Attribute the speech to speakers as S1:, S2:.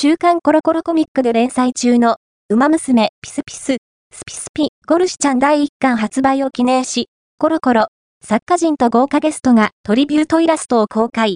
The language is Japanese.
S1: 週刊コロコロコミックで連載中の、馬娘、ピスピス、スピスピ、ゴルシちゃん第1巻発売を記念し、コロコロ、作家人と豪華ゲストがトリビュートイラストを公開。